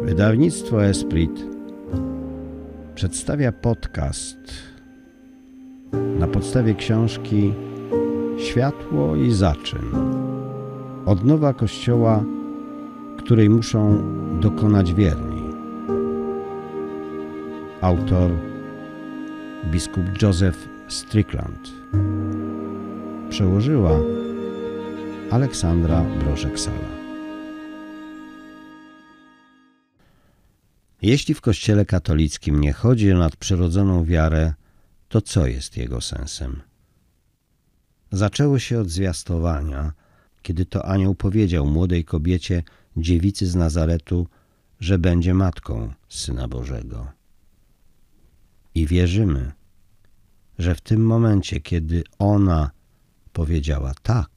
Wydawnictwo Esprit przedstawia podcast na podstawie książki Światło i zaczyn. Odnowa Kościoła, której muszą dokonać wierni. Autor biskup Joseph Strickland. Przełożyła Aleksandra Brożek-Sala. Jeśli w Kościele katolickim nie chodzi o nadprzyrodzoną wiarę, to co jest jego sensem? Zaczęło się od zwiastowania, kiedy to anioł powiedział młodej kobiecie, dziewicy z Nazaretu, że będzie matką Syna Bożego. I wierzymy, że w tym momencie, kiedy ona powiedziała tak,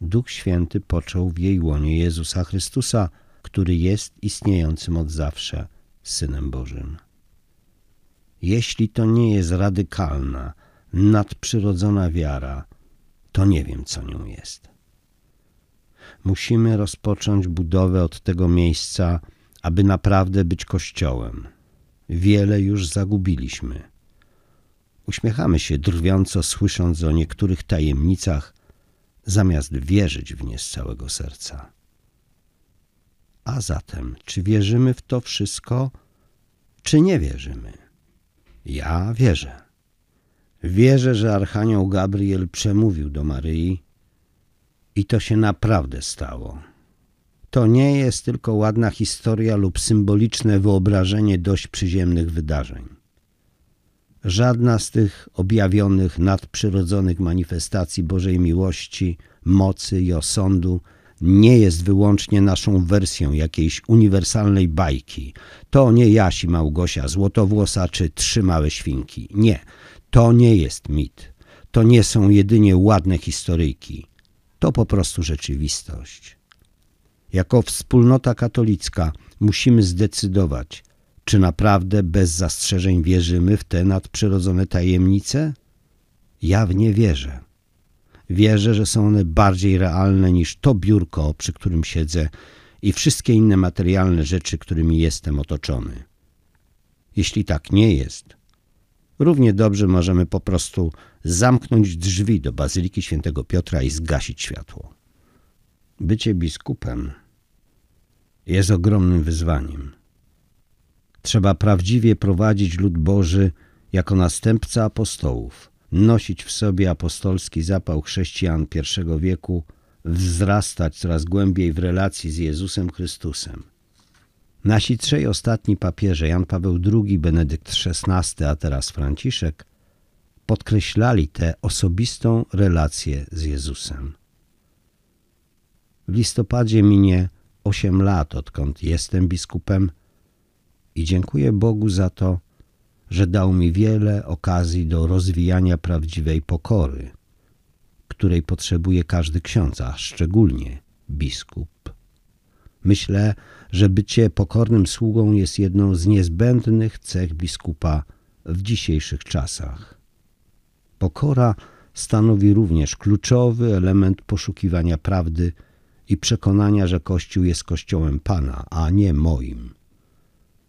Duch Święty począł w jej łonie Jezusa Chrystusa, który jest istniejącym od zawsze Synem Bożym. Jeśli to nie jest radykalna, nadprzyrodzona wiara, to nie wiem, co nią jest. Musimy rozpocząć budowę od tego miejsca, aby naprawdę być Kościołem. Wiele już zagubiliśmy. Uśmiechamy się drwiąco, słysząc o niektórych tajemnicach, zamiast wierzyć w nie z całego serca. A zatem, czy wierzymy w to wszystko, czy nie wierzymy? Ja wierzę. Wierzę, że Archanioł Gabriel przemówił do Maryi i to się naprawdę stało. To nie jest tylko ładna historia lub symboliczne wyobrażenie dość przyziemnych wydarzeń. Żadna z tych objawionych, nadprzyrodzonych manifestacji Bożej miłości, mocy i osądu nie jest wyłącznie naszą wersją jakiejś uniwersalnej bajki. To nie Jasi Małgosia Złotowłosa czy Trzy Małe Świnki. Nie, to nie jest mit. To nie są jedynie ładne historyjki. To po prostu rzeczywistość. Jako wspólnota katolicka musimy zdecydować, czy naprawdę bez zastrzeżeń wierzymy w te nadprzyrodzone tajemnice? Ja w nie wierzę. Wierzę, że są one bardziej realne niż to biurko, przy którym siedzę i wszystkie inne materialne rzeczy, którymi jestem otoczony. Jeśli tak nie jest, równie dobrze możemy po prostu zamknąć drzwi do Bazyliki Świętego Piotra i zgasić światło. Bycie biskupem jest ogromnym wyzwaniem. Trzeba prawdziwie prowadzić lud Boży jako następca apostołów – nosić w sobie apostolski zapał chrześcijan I wieku, wzrastać coraz głębiej w relacji z Jezusem Chrystusem. Nasi trzej ostatni papieże, Jan Paweł II, Benedykt XVI, a teraz Franciszek, podkreślali tę osobistą relację z Jezusem. W listopadzie minie osiem lat, odkąd jestem biskupem i dziękuję Bogu za to, że dał mi wiele okazji do rozwijania prawdziwej pokory, której potrzebuje każdy ksiądz, a szczególnie biskup. Myślę, że bycie pokornym sługą jest jedną z niezbędnych cech biskupa w dzisiejszych czasach. Pokora stanowi również kluczowy element poszukiwania prawdy i przekonania, że Kościół jest Kościołem Pana, a nie moim.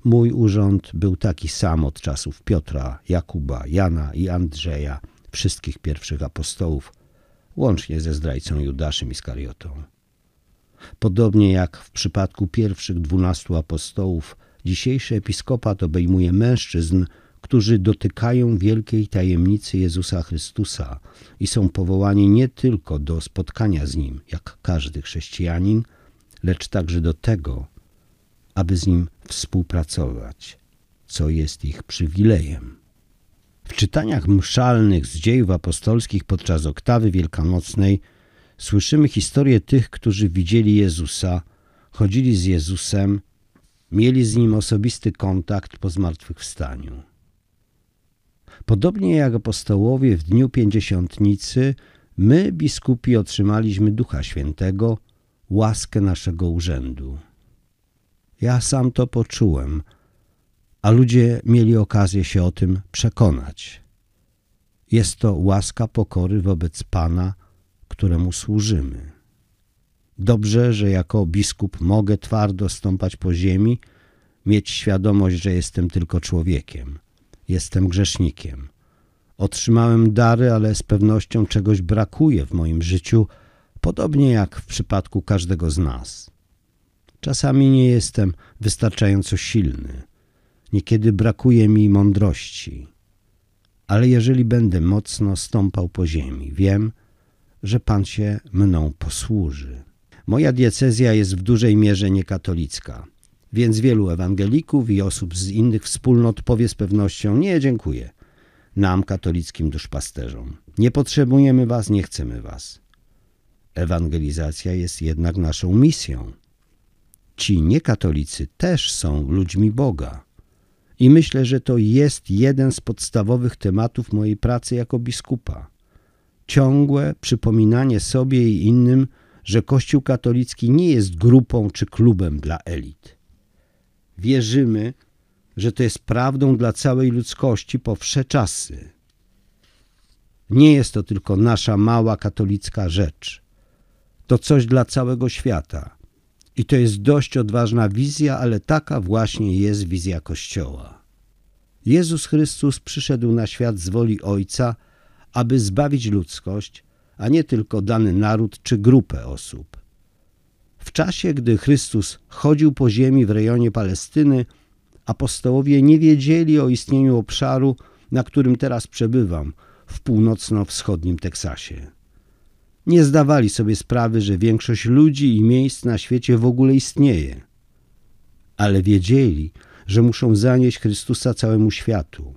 Mój urząd był taki sam od czasów Piotra, Jakuba, Jana i Andrzeja, wszystkich pierwszych apostołów, łącznie ze zdrajcą Judaszem Iskariotą. Podobnie jak w przypadku pierwszych dwunastu apostołów, dzisiejszy episkopat obejmuje mężczyzn, którzy dotykają wielkiej tajemnicy Jezusa Chrystusa i są powołani nie tylko do spotkania z Nim, jak każdy chrześcijanin, lecz także do tego, aby z nim współpracować, co jest ich przywilejem. W czytaniach mszalnych z dziejów apostolskich podczas oktawy wielkanocnej słyszymy historię tych, którzy widzieli Jezusa, chodzili z Jezusem, mieli z Nim osobisty kontakt po zmartwychwstaniu. Podobnie jak apostołowie w dniu pięćdziesiątnicy, my, biskupi, otrzymaliśmy Ducha Świętego, łaskę naszego urzędu. Ja sam to poczułem, a ludzie mieli okazję się o tym przekonać. Jest to łaska pokory wobec Pana, któremu służymy. Dobrze, że jako biskup mogę twardo stąpać po ziemi, mieć świadomość, że jestem tylko człowiekiem. Jestem grzesznikiem. Otrzymałem dary, ale z pewnością czegoś brakuje w moim życiu, podobnie jak w przypadku każdego z nas. Czasami nie jestem wystarczająco silny. Niekiedy brakuje mi mądrości. Ale jeżeli będę mocno stąpał po ziemi, wiem, że Pan się mną posłuży. Moja diecezja jest w dużej mierze niekatolicka, więc wielu ewangelików i osób z innych wspólnot powie z pewnością nie dziękuję nam, katolickim duszpasterzom. Nie potrzebujemy was, nie chcemy was. Ewangelizacja jest jednak naszą misją. Ci niekatolicy też są ludźmi Boga. I myślę, że to jest jeden z podstawowych tematów mojej pracy jako biskupa. Ciągłe przypominanie sobie i innym, że Kościół katolicki nie jest grupą czy klubem dla elit. Wierzymy, że to jest prawdą dla całej ludzkości po wsze czasy. Nie jest to tylko nasza mała katolicka rzecz. To coś dla całego świata. I to jest dość odważna wizja, ale taka właśnie jest wizja Kościoła. Jezus Chrystus przyszedł na świat z woli Ojca, aby zbawić ludzkość, a nie tylko dany naród czy grupę osób. W czasie, gdy Chrystus chodził po ziemi w rejonie Palestyny, apostołowie nie wiedzieli o istnieniu obszaru, na którym teraz przebywam, w północno-wschodnim Teksasie. Nie zdawali sobie sprawy, że większość ludzi i miejsc na świecie w ogóle istnieje. Ale wiedzieli, że muszą zanieść Chrystusa całemu światu.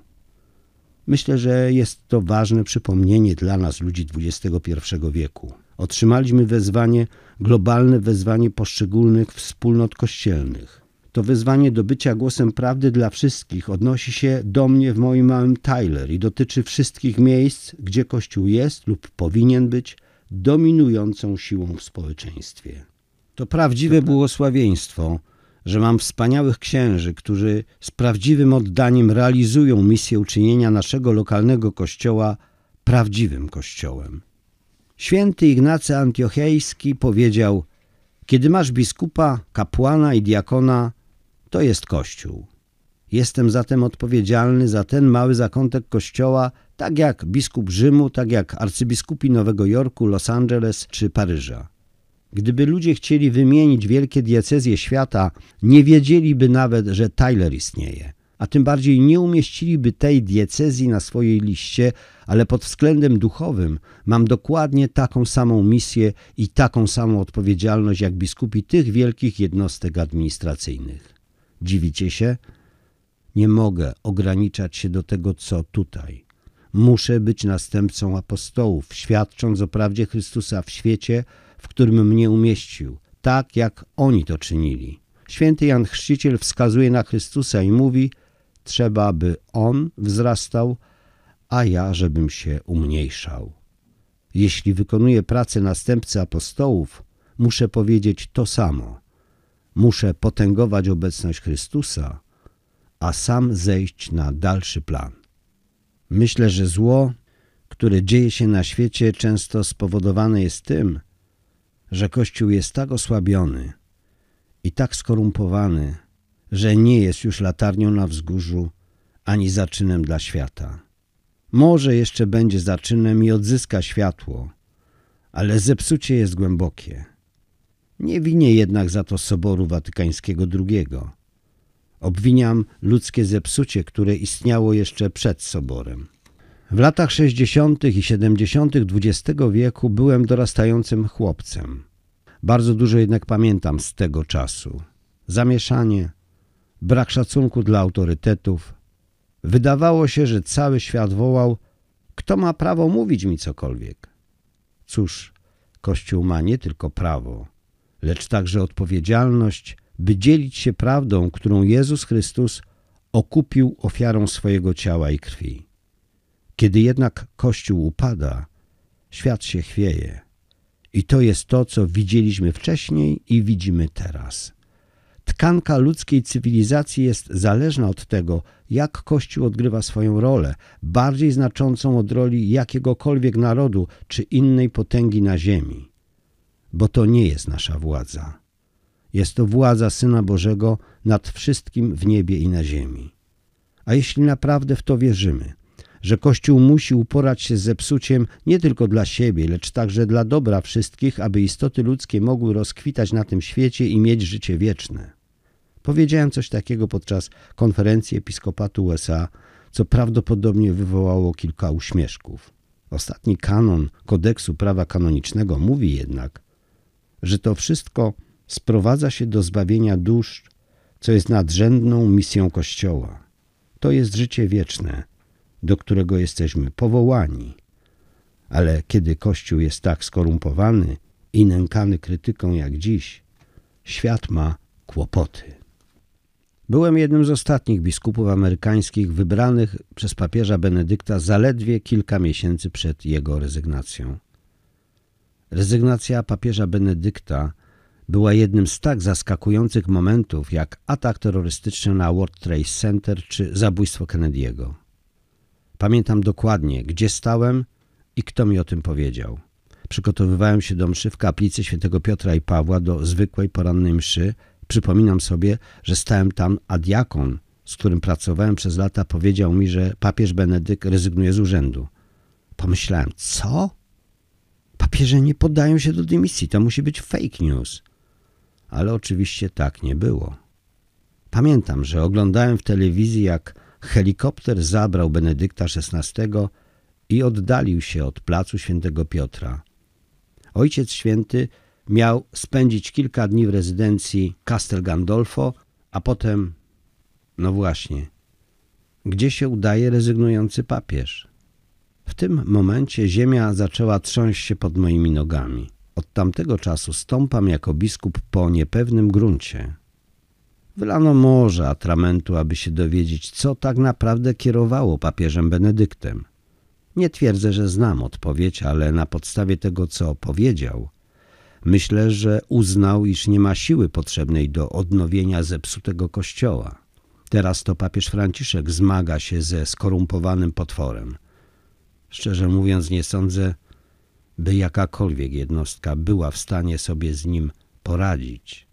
Myślę, że jest to ważne przypomnienie dla nas, ludzi XXI wieku. Otrzymaliśmy wezwanie, globalne wezwanie poszczególnych wspólnot kościelnych. To wezwanie do bycia głosem prawdy dla wszystkich odnosi się do mnie w moim małym Tyler i dotyczy wszystkich miejsc, gdzie Kościół jest lub powinien być dominującą siłą w społeczeństwie. To prawdziwe błogosławieństwo, że mam wspaniałych księży, którzy z prawdziwym oddaniem realizują misję uczynienia naszego lokalnego kościoła prawdziwym kościołem. Święty Ignacy Antiochejski powiedział: Kiedy masz biskupa, kapłana i diakona, to jest Kościół. Jestem zatem odpowiedzialny za ten mały zakątek Kościoła, tak jak biskup Rzymu, tak jak arcybiskupi Nowego Jorku, Los Angeles czy Paryża. Gdyby ludzie chcieli wymienić wielkie diecezje świata, nie wiedzieliby nawet, że Tyler istnieje, a tym bardziej nie umieściliby tej diecezji na swojej liście, ale pod względem duchowym mam dokładnie taką samą misję i taką samą odpowiedzialność jak biskupi tych wielkich jednostek administracyjnych. Dziwicie się? Nie mogę ograniczać się do tego, co tutaj. Muszę być następcą apostołów, świadcząc o prawdzie Chrystusa w świecie, w którym mnie umieścił, tak jak oni to czynili. Święty Jan Chrzciciel wskazuje na Chrystusa i mówi, trzeba, by On wzrastał, a ja, żebym się umniejszał. Jeśli wykonuję pracę następcy apostołów, muszę powiedzieć to samo. Muszę potęgować obecność Chrystusa, a sam zejść na dalszy plan. Myślę, że zło, które dzieje się na świecie, często spowodowane jest tym, że Kościół jest tak osłabiony i tak skorumpowany, że nie jest już latarnią na wzgórzu ani zaczynem dla świata. Może jeszcze będzie zaczynem i odzyska światło, ale zepsucie jest głębokie. Nie winię jednak za to Soboru Watykańskiego II. Obwiniam ludzkie zepsucie, które istniało jeszcze przed Soborem. W latach 60. i 70. XX wieku byłem dorastającym chłopcem. Bardzo dużo jednak pamiętam z tego czasu. Zamieszanie, brak szacunku dla autorytetów. Wydawało się, że cały świat wołał, kto ma prawo mówić mi cokolwiek. Cóż, Kościół ma nie tylko prawo, lecz także odpowiedzialność, by dzielić się prawdą, którą Jezus Chrystus okupił ofiarą swojego ciała i krwi. Kiedy jednak Kościół upada, świat się chwieje. I to jest to, co widzieliśmy wcześniej i widzimy teraz. Tkanka ludzkiej cywilizacji jest zależna od tego, jak Kościół odgrywa swoją rolę, bardziej znaczącą od roli jakiegokolwiek narodu czy innej potęgi na ziemi. bo to nie jest nasza władza. Jest to władza Syna Bożego nad wszystkim w niebie i na ziemi. A jeśli naprawdę w to wierzymy, że Kościół musi uporać się z zepsuciem nie tylko dla siebie, lecz także dla dobra wszystkich, aby istoty ludzkie mogły rozkwitać na tym świecie i mieć życie wieczne. Powiedziałem coś takiego podczas konferencji Episkopatu USA, co prawdopodobnie wywołało kilka uśmieszków. Ostatni kanon kodeksu prawa kanonicznego mówi jednak, że to wszystko sprowadza się do zbawienia dusz, co jest nadrzędną misją Kościoła. To jest życie wieczne, do którego jesteśmy powołani. Ale kiedy Kościół jest tak skorumpowany i nękany krytyką jak dziś, świat ma kłopoty. Byłem jednym z ostatnich biskupów amerykańskich wybranych przez papieża Benedykta zaledwie kilka miesięcy przed jego rezygnacją. Rezygnacja papieża Benedykta była jednym z tak zaskakujących momentów jak atak terrorystyczny na World Trade Center czy zabójstwo Kennedy'ego. Pamiętam dokładnie, gdzie stałem i kto mi o tym powiedział. Przygotowywałem się do mszy w kaplicy świętego Piotra i Pawła do zwykłej porannej mszy. Przypominam sobie, że stałem tam, a diakon, z którym pracowałem przez lata, powiedział mi, że papież Benedykt rezygnuje z urzędu. Pomyślałem, co? Papieże nie poddają się do dymisji, to musi być fake news. Ale oczywiście tak nie było. Pamiętam, że oglądałem w telewizji, jak helikopter zabrał Benedykta XVI i oddalił się od placu świętego Piotra. Ojciec Święty miał spędzić kilka dni w rezydencji Castel Gandolfo, a potem, no właśnie, gdzie się udaje rezygnujący papież? W tym momencie ziemia zaczęła trząść się pod moimi nogami. Od tamtego czasu stąpam jako biskup po niepewnym gruncie. Wylano morze atramentu, aby się dowiedzieć, co tak naprawdę kierowało papieżem Benedyktem. Nie twierdzę, że znam odpowiedź, ale na podstawie tego, co powiedział, myślę, że uznał, iż nie ma siły potrzebnej do odnowienia zepsutego kościoła. Teraz to papież Franciszek zmaga się ze skorumpowanym potworem. Szczerze mówiąc, nie sądzę, by jakakolwiek jednostka była w stanie sobie z nim poradzić.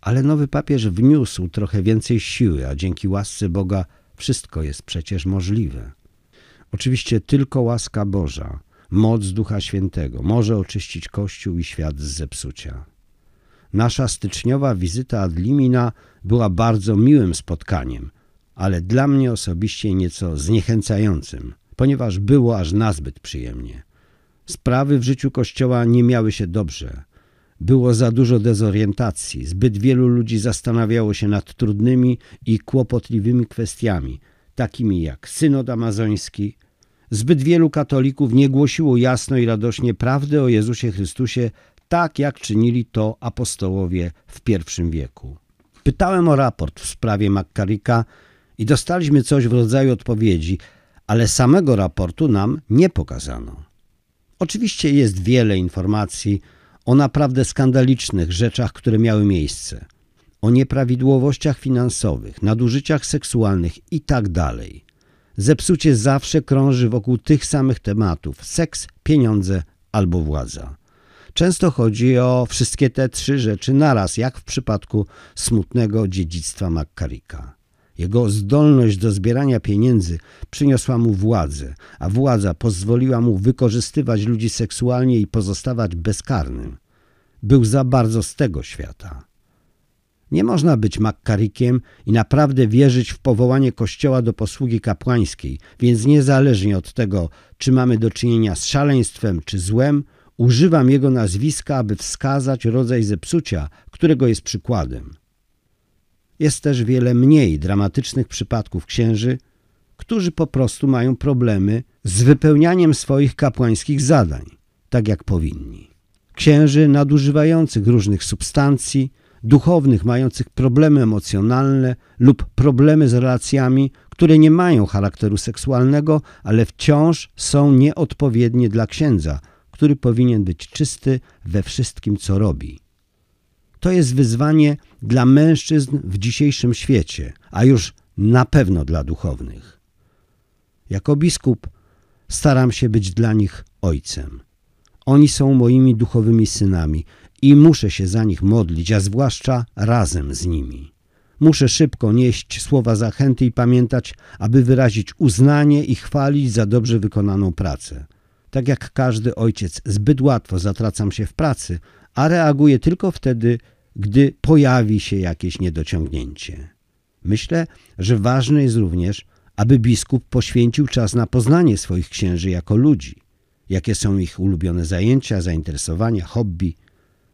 Ale nowy papież wniósł trochę więcej siły, a dzięki łasce Boga wszystko jest przecież możliwe. Oczywiście tylko łaska Boża, moc Ducha Świętego może oczyścić Kościół i świat z zepsucia. Nasza styczniowa wizyta ad limina była bardzo miłym spotkaniem, ale dla mnie osobiście nieco zniechęcającym, ponieważ było aż nazbyt przyjemnie. Sprawy w życiu Kościoła nie miały się dobrze. Było za dużo dezorientacji, zbyt wielu ludzi zastanawiało się nad trudnymi i kłopotliwymi kwestiami, takimi jak synod amazoński. Zbyt wielu katolików nie głosiło jasno i radośnie prawdy o Jezusie Chrystusie, tak jak czynili to apostołowie w I wieku. Pytałem o raport w sprawie McCarricka i dostaliśmy coś w rodzaju odpowiedzi, ale samego raportu nam nie pokazano. Oczywiście jest wiele informacji o naprawdę skandalicznych rzeczach, które miały miejsce, o nieprawidłowościach finansowych, nadużyciach seksualnych itd. Zepsucie zawsze krąży wokół tych samych tematów: seks, pieniądze albo władza. Często chodzi o wszystkie te trzy rzeczy naraz, jak w przypadku smutnego dziedzictwa McCarricka. Jego zdolność do zbierania pieniędzy przyniosła mu władzę, a władza pozwoliła mu wykorzystywać ludzi seksualnie i pozostawać bezkarnym. Był za bardzo z tego świata. Nie można być makkarikiem i naprawdę wierzyć w powołanie Kościoła do posługi kapłańskiej, więc niezależnie od tego, czy mamy do czynienia z szaleństwem czy złem, używam jego nazwiska, aby wskazać rodzaj zepsucia, którego jest przykładem. Jest też wiele mniej dramatycznych przypadków księży, którzy po prostu mają problemy z wypełnianiem swoich kapłańskich zadań, tak jak powinni. Księży nadużywających różnych substancji, duchownych mających problemy emocjonalne lub problemy z relacjami, które nie mają charakteru seksualnego, ale wciąż są nieodpowiednie dla księdza, który powinien być czysty we wszystkim, co robi. To jest wyzwanie dla mężczyzn w dzisiejszym świecie, a już na pewno dla duchownych. Jako biskup staram się być dla nich ojcem. Oni są moimi duchowymi synami i muszę się za nich modlić, a zwłaszcza razem z nimi. Muszę szybko nieść słowa zachęty i pamiętać, aby wyrazić uznanie i chwalić za dobrze wykonaną pracę. Tak jak każdy ojciec, zbyt łatwo zatracam się w pracy, a reaguję tylko wtedy, gdy pojawi się jakieś niedociągnięcie. Myślę, że ważne jest również, aby biskup poświęcił czas na poznanie swoich księży jako ludzi. Jakie są ich ulubione zajęcia, zainteresowania, hobby.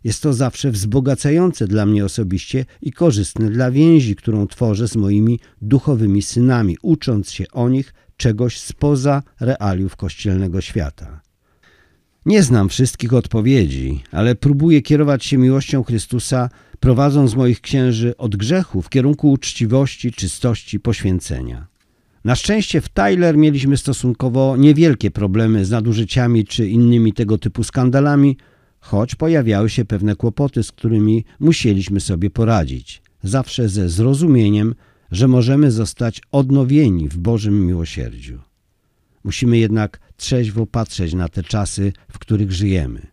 Jest to zawsze wzbogacające dla mnie osobiście i korzystne dla więzi, którą tworzę z moimi duchowymi synami, ucząc się o nich czegoś spoza realiów kościelnego świata. Nie znam wszystkich odpowiedzi, ale próbuję kierować się miłością Chrystusa, prowadząc moich księży od grzechu w kierunku uczciwości, czystości, poświęcenia. Na szczęście w Tyler mieliśmy stosunkowo niewielkie problemy z nadużyciami czy innymi tego typu skandalami, choć pojawiały się pewne kłopoty, z którymi musieliśmy sobie poradzić, zawsze ze zrozumieniem, że możemy zostać odnowieni w Bożym miłosierdziu. Musimy jednak trzeźwo patrzeć na te czasy, w których żyjemy.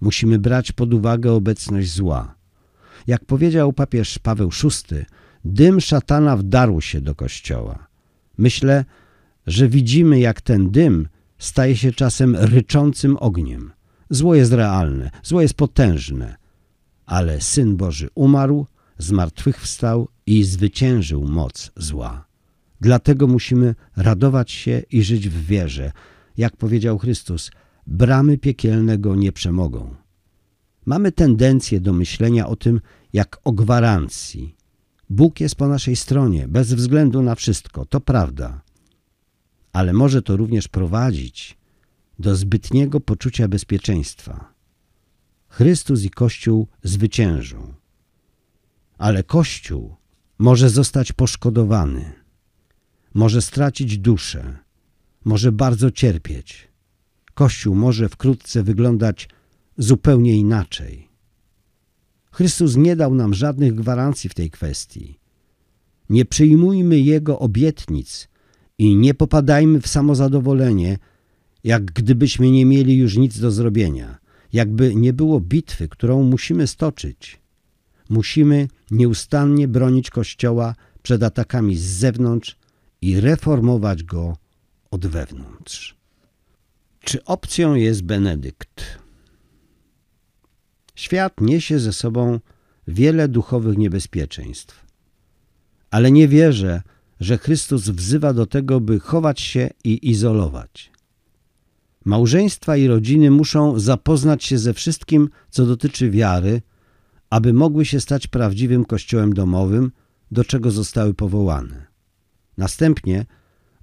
Musimy brać pod uwagę obecność zła. Jak powiedział papież Paweł VI, dym szatana wdarł się do kościoła. Myślę, że widzimy, jak ten dym staje się czasem ryczącym ogniem. Zło jest realne, zło jest potężne, ale Syn Boży umarł, zmartwychwstał i zwyciężył moc zła. Dlatego musimy radować się i żyć w wierze. Jak powiedział Chrystus, bramy piekielnego nie przemogą. Mamy tendencję do myślenia o tym jak o gwarancji. Bóg jest po naszej stronie, bez względu na wszystko, to prawda. Ale może to również prowadzić do zbytniego poczucia bezpieczeństwa. Chrystus i Kościół zwyciężą. Ale Kościół może zostać poszkodowany, może stracić duszę, może bardzo cierpieć. Kościół może wkrótce wyglądać zupełnie inaczej. Chrystus nie dał nam żadnych gwarancji w tej kwestii. Nie przyjmujmy Jego obietnic i nie popadajmy w samozadowolenie, jak gdybyśmy nie mieli już nic do zrobienia, jakby nie było bitwy, którą musimy stoczyć. Musimy nieustannie bronić Kościoła przed atakami z zewnątrz i reformować go od wewnątrz. Czy opcją jest Benedykt? Świat niesie ze sobą wiele duchowych niebezpieczeństw. Ale nie wierzę, że Chrystus wzywa do tego, by chować się i izolować. Małżeństwa i rodziny muszą zapoznać się ze wszystkim, co dotyczy wiary, aby mogły się stać prawdziwym kościołem domowym, do czego zostały powołane. Następnie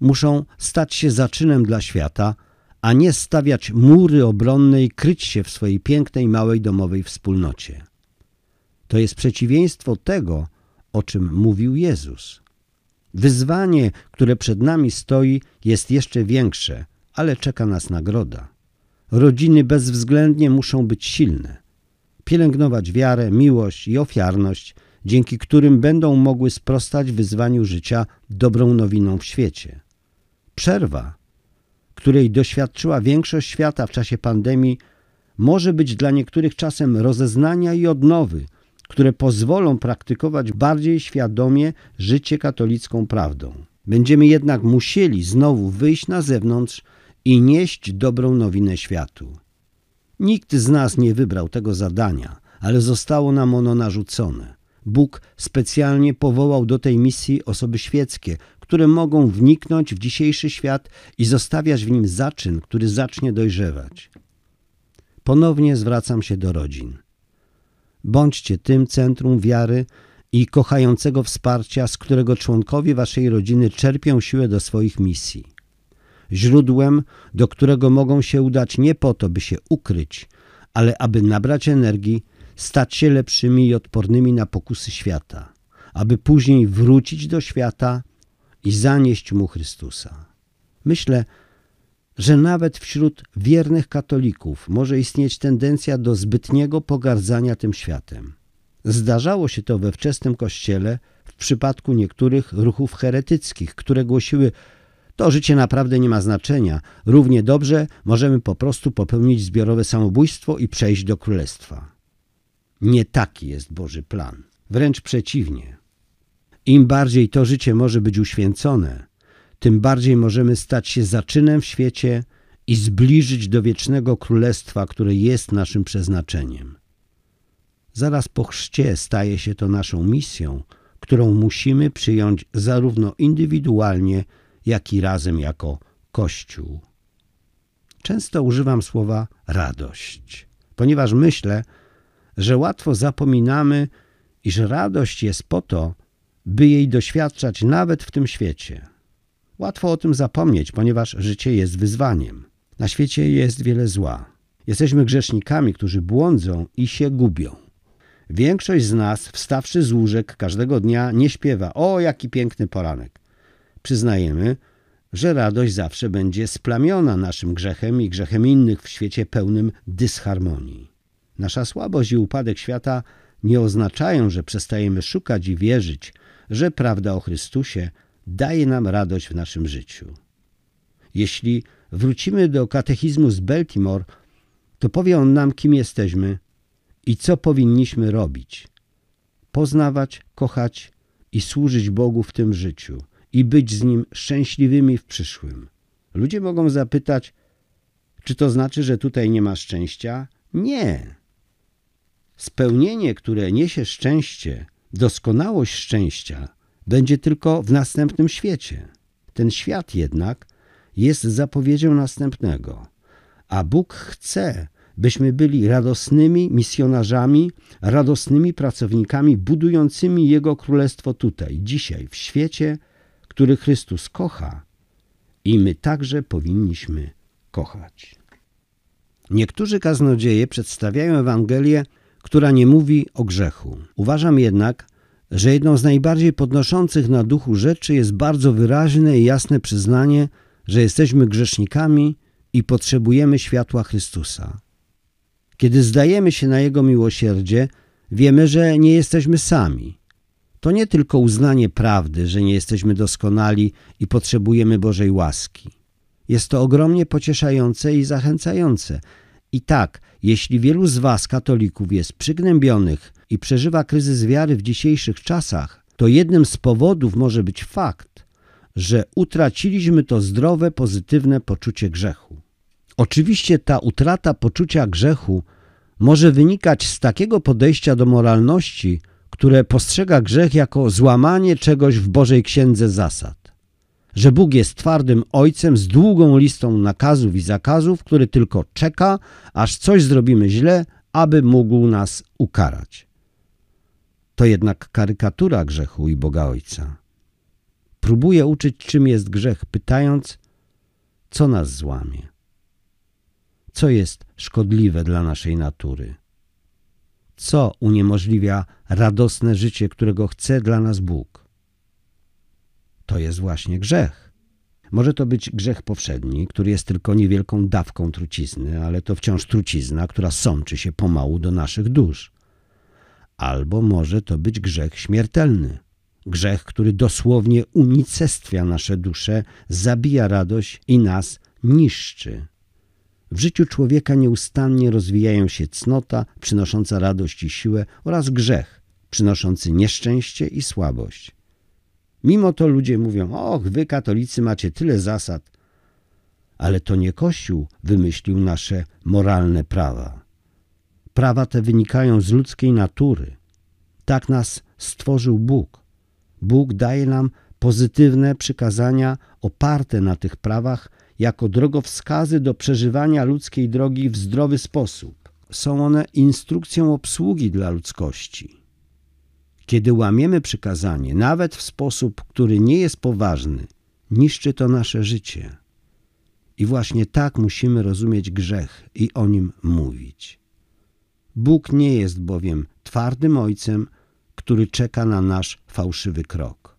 muszą stać się zaczynem dla świata, a nie stawiać mury obronne i kryć się w swojej pięknej, małej domowej wspólnocie. To jest przeciwieństwo tego, o czym mówił Jezus. Wyzwanie, które przed nami stoi, jest jeszcze większe, ale czeka nas nagroda. Rodziny bezwzględnie muszą być silne, pielęgnować wiarę, miłość i ofiarność, dzięki którym będą mogły sprostać wyzwaniu życia dobrą nowiną w świecie. Przerwa której doświadczyła większość świata w czasie pandemii, może być dla niektórych czasem rozeznania i odnowy, które pozwolą praktykować bardziej świadomie życie katolicką prawdą. Będziemy jednak musieli znowu wyjść na zewnątrz i nieść dobrą nowinę światu. Nikt z nas nie wybrał tego zadania, ale zostało nam ono narzucone. Bóg specjalnie powołał do tej misji osoby świeckie, które mogą wniknąć w dzisiejszy świat i zostawiać w nim zaczyn, który zacznie dojrzewać. Ponownie zwracam się do rodzin. Bądźcie tym centrum wiary i kochającego wsparcia, z którego członkowie waszej rodziny czerpią siłę do swoich misji. Źródłem, do którego mogą się udać nie po to, by się ukryć, ale aby nabrać energii, stać się lepszymi i odpornymi na pokusy świata, aby później wrócić do świata i zanieść mu Chrystusa. Myślę, że nawet wśród wiernych katolików może istnieć tendencja do zbytniego pogardzania tym światem. Zdarzało się to we wczesnym kościele w przypadku niektórych ruchów heretyckich, które głosiły To życie naprawdę nie ma znaczenia. Równie dobrze możemy po prostu popełnić zbiorowe samobójstwo i przejść do królestwa. Nie taki jest Boży plan. Wręcz przeciwnie. Im bardziej to życie może być uświęcone, tym bardziej możemy stać się zaczynem w świecie i zbliżyć do wiecznego królestwa, które jest naszym przeznaczeniem. Zaraz po chrzcie staje się to naszą misją, którą musimy przyjąć zarówno indywidualnie, jak i razem jako Kościół. Często używam słowa radość, ponieważ myślę, że łatwo zapominamy, iż radość jest po to, by jej doświadczać nawet w tym świecie. Łatwo o tym zapomnieć, ponieważ życie jest wyzwaniem. Na świecie jest wiele zła. Jesteśmy grzesznikami, którzy błądzą i się gubią. Większość z nas, wstawszy z łóżek każdego dnia, nie śpiewa o jaki piękny poranek. Przyznajemy, że radość zawsze będzie splamiona naszym grzechem i grzechem innych w świecie pełnym dysharmonii. Nasza słabość i upadek świata nie oznaczają, że przestajemy szukać i wierzyć, że prawda o Chrystusie daje nam radość w naszym życiu. Jeśli wrócimy do katechizmu z Baltimore, to powie on nam, kim jesteśmy i co powinniśmy robić. Poznawać, kochać i służyć Bogu w tym życiu i być z Nim szczęśliwymi w przyszłym. Ludzie mogą zapytać, czy to znaczy, że tutaj nie ma szczęścia? Nie. Spełnienie, które niesie szczęście, doskonałość szczęścia, będzie tylko w następnym świecie. Ten świat jednak jest zapowiedzią następnego. A Bóg chce, byśmy byli radosnymi misjonarzami, radosnymi pracownikami budującymi Jego Królestwo tutaj, dzisiaj, w świecie, który Chrystus kocha i my także powinniśmy kochać. Niektórzy kaznodzieje przedstawiają Ewangelię, która nie mówi o grzechu. Uważam jednak, że jedną z najbardziej podnoszących na duchu rzeczy jest bardzo wyraźne i jasne przyznanie, że jesteśmy grzesznikami i potrzebujemy światła Chrystusa. Kiedy zdajemy się na Jego miłosierdzie, wiemy, że nie jesteśmy sami. To nie tylko uznanie prawdy, że nie jesteśmy doskonali i potrzebujemy Bożej łaski. Jest to ogromnie pocieszające i zachęcające. I tak, jeśli wielu z Was, katolików, jest przygnębionych i przeżywa kryzys wiary w dzisiejszych czasach, to jednym z powodów może być fakt, że utraciliśmy to zdrowe, pozytywne poczucie grzechu. Oczywiście ta utrata poczucia grzechu może wynikać z takiego podejścia do moralności, które postrzega grzech jako złamanie czegoś w Bożej Księdze Zasad. Że Bóg jest twardym ojcem z długą listą nakazów i zakazów, który tylko czeka, aż coś zrobimy źle, aby mógł nas ukarać. To jednak karykatura grzechu i Boga Ojca. Próbuje uczyć, czym jest grzech, pytając, co nas złamie co jest szkodliwe dla naszej natury. Co uniemożliwia radosne życie, którego chce dla nas Bóg? To jest właśnie grzech. Może to być grzech powszedni, który jest tylko niewielką dawką trucizny, ale to wciąż trucizna, która sączy się pomału do naszych dusz. Albo może to być grzech śmiertelny. Grzech, który dosłownie unicestwia nasze dusze, zabija radość i nas niszczy. W życiu człowieka nieustannie rozwijają się cnota, przynosząca radość i siłę oraz grzech, przynoszący nieszczęście i słabość. Mimo to ludzie mówią, och, wy katolicy macie tyle zasad, ale to nie Kościół wymyślił nasze moralne prawa. Prawa te wynikają z ludzkiej natury. Tak nas stworzył Bóg. Bóg daje nam pozytywne przykazania oparte na tych prawach, jako drogowskazy do przeżywania ludzkiej drogi w zdrowy sposób. Są one instrukcją obsługi dla ludzkości. Kiedy łamiemy przykazanie, nawet w sposób, który nie jest poważny, niszczy to nasze życie. I właśnie tak musimy rozumieć grzech i o nim mówić. Bóg nie jest bowiem twardym ojcem, który czeka na nasz fałszywy krok.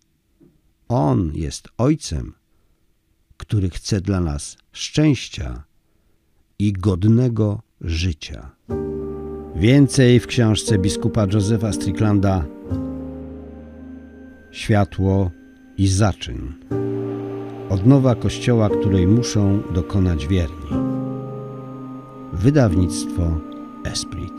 On jest ojcem, który chce dla nas szczęścia i godnego życia. Więcej w książce biskupa Józefa Stricklanda Światło i zaczyn. Odnowa Kościoła, której muszą dokonać wierni. Wydawnictwo Esprit.